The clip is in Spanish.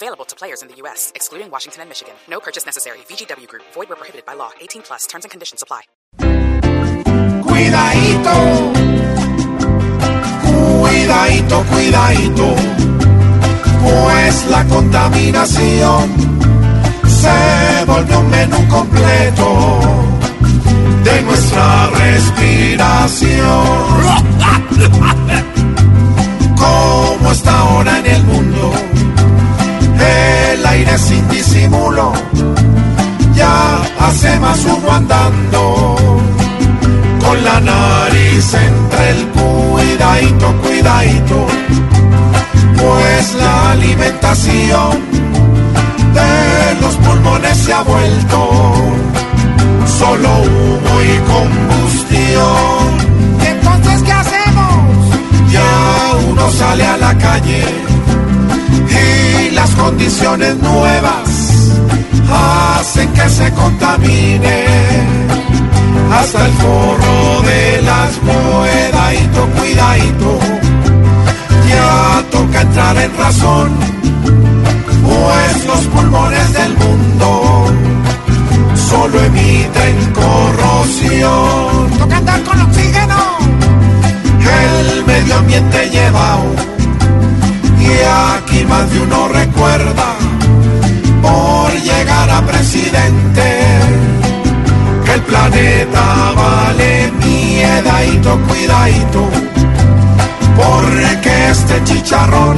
Available to players in the U.S., excluding Washington and Michigan. No purchase necessary. VGW Group. Void where prohibited by law. 18 plus. Terms and conditions apply. Cuidadito, cuidadito, cuidadito, pues la contaminación se volvió un menú completo de nuestra respiración. Disimulo, ya hace más humo andando con la nariz entre el cuidadito, cuidadito, pues la alimentación de los pulmones se ha vuelto solo humo y combustión. ¿Y entonces qué hacemos? Ya uno sale a la calle y las condiciones nuevas hacen que se contamine hasta el forro de las cuidadito, cuidadito. Ya toca entrar en razón, pues los pulmones del mundo solo emiten corrosión. Toca andar con oxígeno, el medio ambiente llevado. Y aquí más de uno recuerda presidente que el planeta vale miedadito, cuidadito, porque este chicharrón